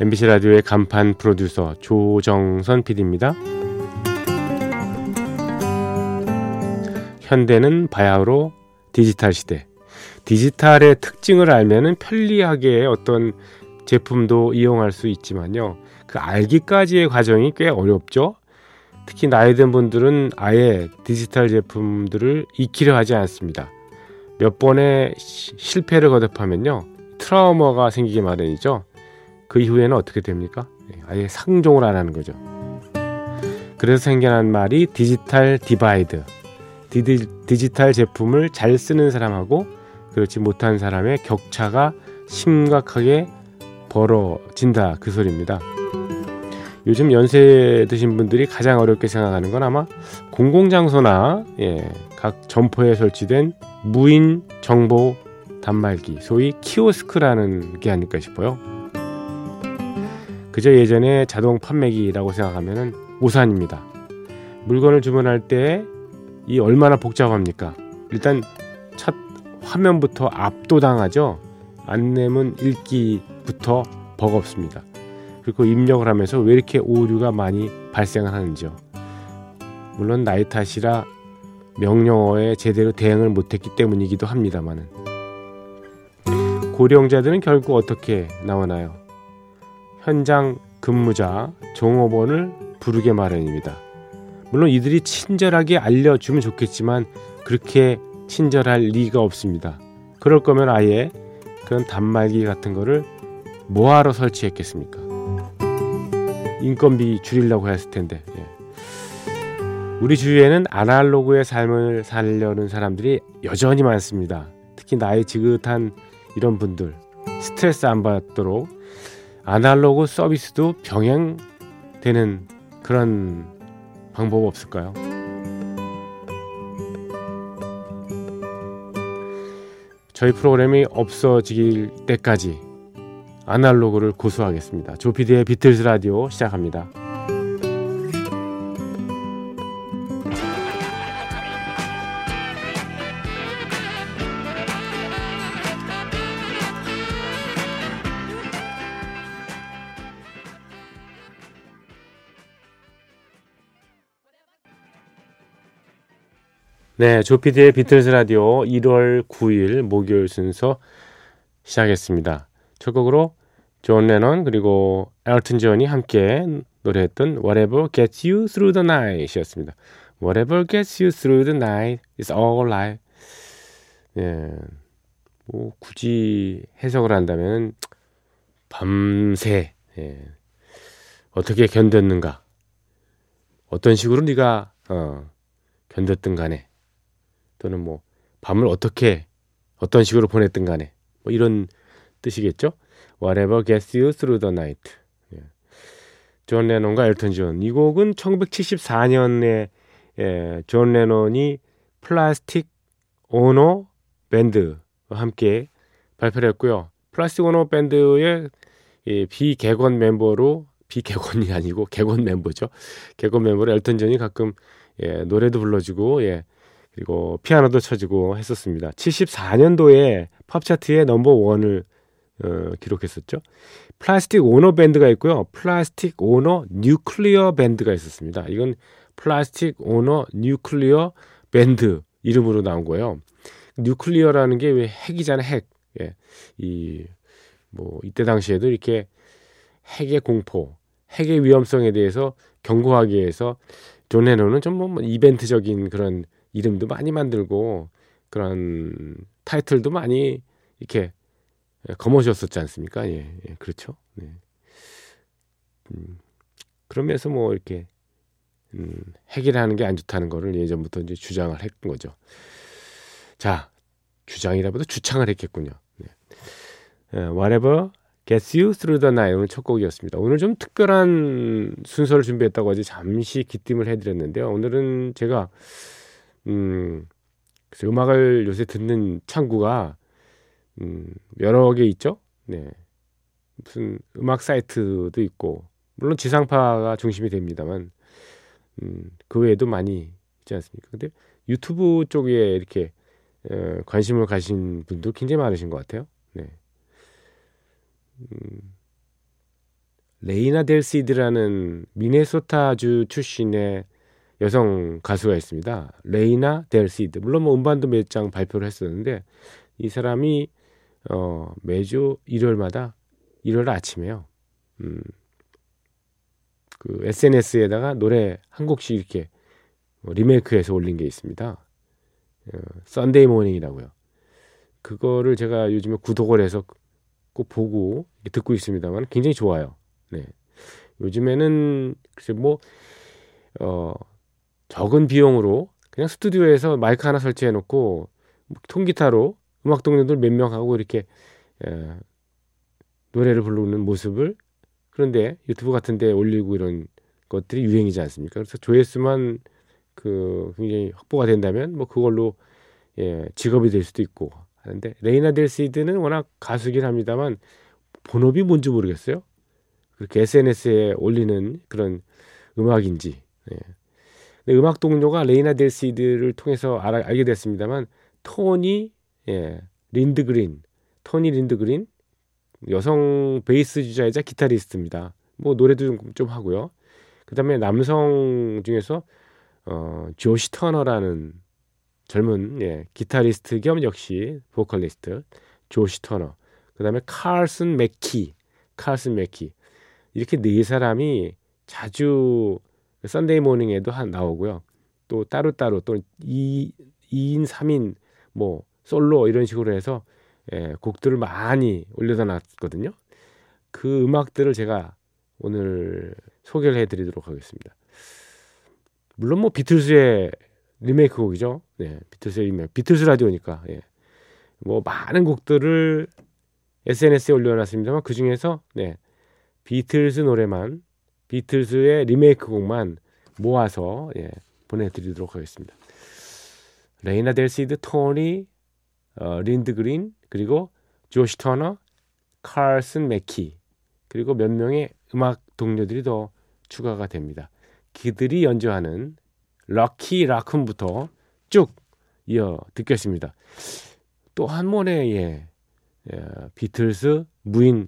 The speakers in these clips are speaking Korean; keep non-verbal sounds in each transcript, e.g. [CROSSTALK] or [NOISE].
MBC 라디오의 간판 프로듀서 조정선 PD입니다. 현대는 바야흐로 디지털 시대. 디지털의 특징을 알면은 편리하게 어떤 제품도 이용할 수 있지만요. 그 알기까지의 과정이 꽤 어렵죠. 특히 나이 든 분들은 아예 디지털 제품들을 익히려 하지 않습니다. 몇 번의 실패를 거듭하면요. 트라우마가 생기기 마련이죠. 그 이후에는 어떻게 됩니까? 예, 아예 상종을 안 하는 거죠. 그래서 생겨난 말이 digital divide. 디디, 디지털 제품을 잘 쓰는 사람하고 그렇지 못한 사람의 격차가 심각하게 벌어진다. 그 소리입니다. 요즘 연세 드신 분들이 가장 어렵게 생각하는 건 아마 공공장소나 예, 각 점포에 설치된 무인 정보 단말기, 소위 키오스크라는 게 아닐까 싶어요. 그저 예전에 자동 판매기라고 생각하면 오산입니다. 물건을 주문할 때 이 얼마나 복잡합니까? 일단 첫 화면부터 압도당하죠. 안내문 읽기부터 버겁습니다. 그리고 입력을 하면서 왜 이렇게 오류가 많이 발생을 하는지요. 물론 나이 탓이라 명령어에 제대로 대응을 못했기 때문이기도 합니다만은 고령자들은 결국 어떻게 나오나요? 현장 근무자 종업원을 부르게 마련입니다. 물론 이들이 친절하게 알려주면 좋겠지만 그렇게 친절할 리가 없습니다. 그럴 거면 아예 그런 단말기 같은 거를 뭐하러 설치했겠습니까? 인건비 줄이려고 했을 텐데. 예. 우리 주위에는 아날로그의 삶을 살려는 사람들이 여전히 많습니다. 특히 나이 지긋한 이런 분들 스트레스 안 받도록 아날로그 서비스도 병행되는 그런 방법 없을까요? 저희 프로그램이 없어질 때까지 아날로그를 고수하겠습니다. 조피디의 비틀즈 라디오 시작합니다. 네, 조피디의 비틀즈 라디오 1월 9일 목요일 순서 시작했습니다. 첫 곡으로 존 레넌 그리고 엘튼 존이 함께 노래했던 Whatever Gets You Through the Night이었습니다. Whatever Gets You Through the Night is all right. 예, 뭐 굳이 해석을 한다면 밤새 예, 어떻게 견뎠는가, 어떤 식으로 네가 어, 견뎠든 간에 또는 뭐 밤을 어떻게 어떤 식으로 보냈든 간에 뭐 이런 뜻이겠죠. Whatever gets you through the night. 예. 존 레논과 엘턴 존. 이 곡은 1974년에 예, 존 레논이 Plastic Ono Band와 함께 발표를 했고요. Plastic Ono Band의 예, 비객원 멤버로 비객원이 아니고 객원 멤버죠. 객원 멤버로 엘턴 존이 가끔 예, 노래도 불러주고 예, 그리고 피아노도 쳐주고 했었습니다. 74년도에 팝 차트의 number one을 어, 기록했었죠. Plastic Ono Band가 있고요. Plastic Ono Nuclear Band가 있었습니다. 이건 Plastic Ono Nuclear Band 이름으로 나온 거예요. nuclear라는 게 왜 핵이잖아요, 핵. 예. 이, 뭐, 이때 당시에도 이렇게 핵의 공포, 핵의 위험성에 대해서 경고하기 위해서 존 레논은 좀 뭐 이벤트적인 그런 이름도 많이 만들고 그런 타이틀도 많이 이렇게 거머쥐었었지 않습니까? 예, 예 그렇죠. 네. 음, 그러면서 뭐 이렇게 음, 핵이라는 게 안 좋다는 거를 예전부터 이제 주장을 했던 거죠. 자, 주장이라보다 주창을 했겠군요. 네. Uh, whatever Gets You Through the Night 오늘 첫 곡이었습니다. 오늘 좀 특별한 순서를 준비했다고 어제 잠시 기띔을 해드렸는데요. 오늘은 제가 음, 음악을 요새 듣는 창구가 음, 여러 개 있죠. 네. 무슨 음악 사이트도 있고 물론 지상파가 중심이 됩니다만 음, 그 외에도 많이 있지 않습니까? 근데 유튜브 쪽에 이렇게 에, 관심을 가지신 분도 굉장히 많으신 것 같아요. 네. 음, 레이나 델시드라는 미네소타주 출신의 여성 가수가 있습니다. 레이나 델시드. 물론 뭐 음반도 몇 장 발표를 했었는데 이 사람이 어, 매주 일요일마다 일요일 아침에요. 음, 그 SNS에다가 노래 한 곡씩 이렇게 리메이크해서 올린 게 있습니다. 어, Sunday Morning이라고요. 그거를 제가 요즘에 구독을 해서 꼭 보고 듣고 있습니다만 굉장히 좋아요. 네. 요즘에는 글쎄 뭐 어, 적은 비용으로 그냥 스튜디오에서 마이크 하나 설치해 놓고 통기타로 음악 동료들 몇 명 하고 이렇게 에, 노래를 부르는 모습을 그런데 유튜브 같은 데 올리고 이런 것들이 유행이지 않습니까? 그래서 조회수만 그 굉장히 확보가 된다면 뭐 그걸로 예, 직업이 될 수도 있고 하는데 레이나 델 시드는 워낙 가수긴 합니다만 본업이 뭔지 모르겠어요. 그렇게 SNS에 올리는 그런 음악인지. 예. 근데 음악 동료가 레이나 델 시드를 통해서 알아, 알게 됐습니다만 토니 예, 린드그린, 토니 린드그린 여성 베이스 주자이자 기타리스트입니다. 뭐 노래도 좀, 좀 하고요. 그다음에 남성 중에서 어, 조시 터너라는 젊은 예, 기타리스트 겸 역시 보컬리스트 조시 터너. 그다음에 칼슨 맥키, 칼슨 맥키 이렇게 네 사람이 자주 Sunday Morning에도 한 나오고요. 또 따로따로 또 2, 2인, 3인 뭐 솔로 이런 식으로 해서 예, 곡들을 많이 올려다 놨거든요. 그 음악들을 제가 오늘 소개를 해드리도록 하겠습니다. 물론 뭐 비틀즈의 리메이크 곡이죠. 네, 비틀즈의 리메이크. 비틀즈 라디오니까. 예. 뭐 많은 곡들을 SNS에 올려놨습니다만 그 중에서 네, 비틀즈 노래만 비틀즈의 리메이크 곡만 모아서 예, 보내드리도록 하겠습니다. 레이나 델시드, 토니, 어, 린드그렌 그리고 조시 터너, 칼슨 맥키 그리고 몇 명의 음악 동료들이 더 추가가 됩니다. 그들이 연주하는 Rocky Raccoon부터 쭉 이어 듣겠습니다. 또 한 번의 예, 예, 비틀스 무인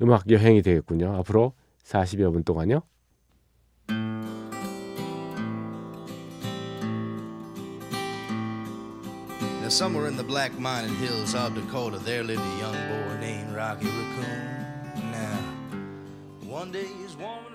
음악 여행이 되겠군요. 앞으로 40여 분 동안요. somewhere in the black mining hills of Dakota, there lived a young boy named Rocky Raccoon. Now, one day his woman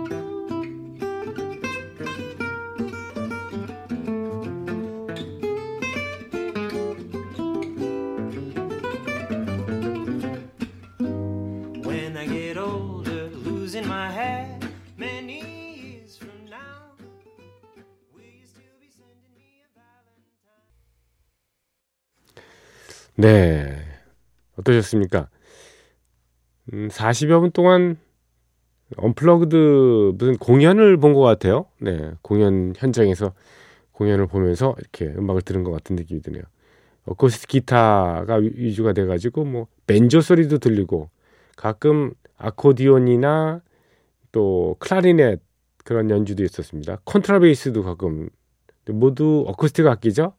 네. 어떠셨습니까? 음, 40여 분 동안 unplugged 무슨 공연을 본 것 같아요. 네. 공연 현장에서 공연을 보면서 이렇게 음악을 들은 것 같은 느낌이 드네요. 어쿠스틱 기타가 위주가 돼가지고 뭐 벤조 소리도 들리고 가끔 아코디온이나 또 클라리넷 그런 연주도 있었습니다. 컨트라베이스도 가끔 모두 어쿠스틱 악기죠.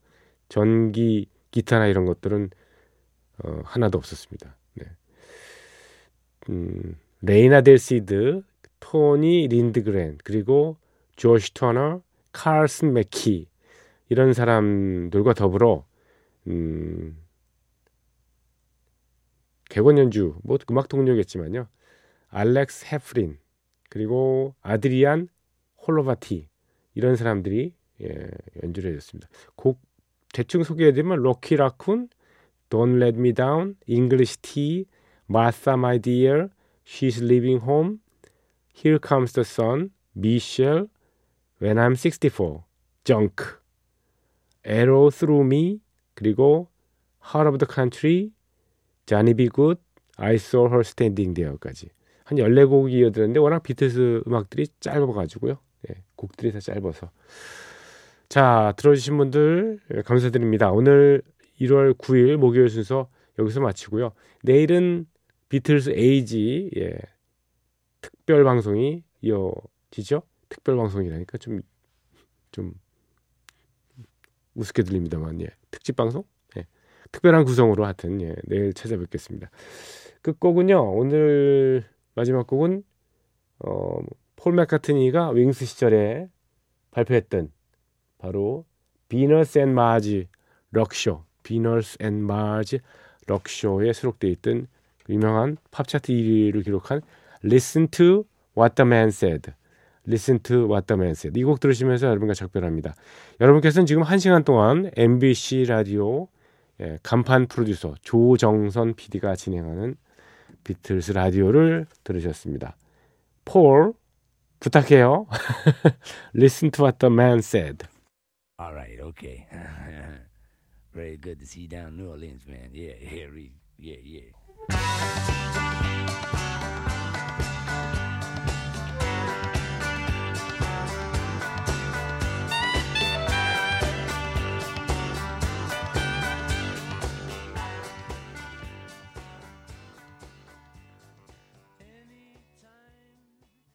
전기 기타나 이런 것들은 어, 하나도 없었습니다. 네. 음, 레이나 델 시드, 토니 린드그렌, 그리고 조시 터너, 칼슨 맥키 이런 사람들과 더불어 음, 객원 연주 뭐 음악 동료겠지만요. 알렉스 헤프린 그리고 아드리안 홀로바티 이런 사람들이 예, 연주를 해줬습니다. 곡 대충 소개해드리면 로키 라쿤, Don't Let Me Down, English Tea, Martha My Dear, She's Leaving Home, Here Comes the Sun, Michelle, When I'm 64, Junk, Arrow Through Me, 그리고 Heart of the Country, Johnny B. Good, I Saw Her Standing There까지 한 14곡이 이어들었는데 워낙 비틀스 음악들이 짧아가지고요. 예, 곡들이 다 짧아서. 자, 들어주신 분들 예, 감사드립니다. 오늘 1월 9일 목요일 순서 여기서 마치고요. 내일은 비틀스 A-Z 예, 특별 방송이 이어지죠. 특별 방송이라니까 좀 좀 우습게 들립니다만 예. 특집 방송? 예. 특별한 구성으로 하여튼 예, 내일 찾아뵙겠습니다. 끝곡은요. 오늘 마지막 곡은 어, 폴 맥카트니가 윙스 시절에 발표했던 바로 Venus and Mars Rock Show Venus and Mars Rock Show에 수록되어 있던 유명한 팝 차트 1위를 기록한 Listen to What the Man Said Listen to What the Man Said 이 곡 들으시면서 여러분과 작별합니다. 여러분께서는 지금 1시간 동안 MBC 라디오 예, 간판 프로듀서 조정선 PD가 진행하는 비틀스 라디오를 들으셨습니다. 폴 부탁해요. [LAUGHS] Listen to what the man said. All right, okay. [LAUGHS] Very good to see you down in New Orleans, man. Yeah, [LAUGHS] yeah, yeah, yeah.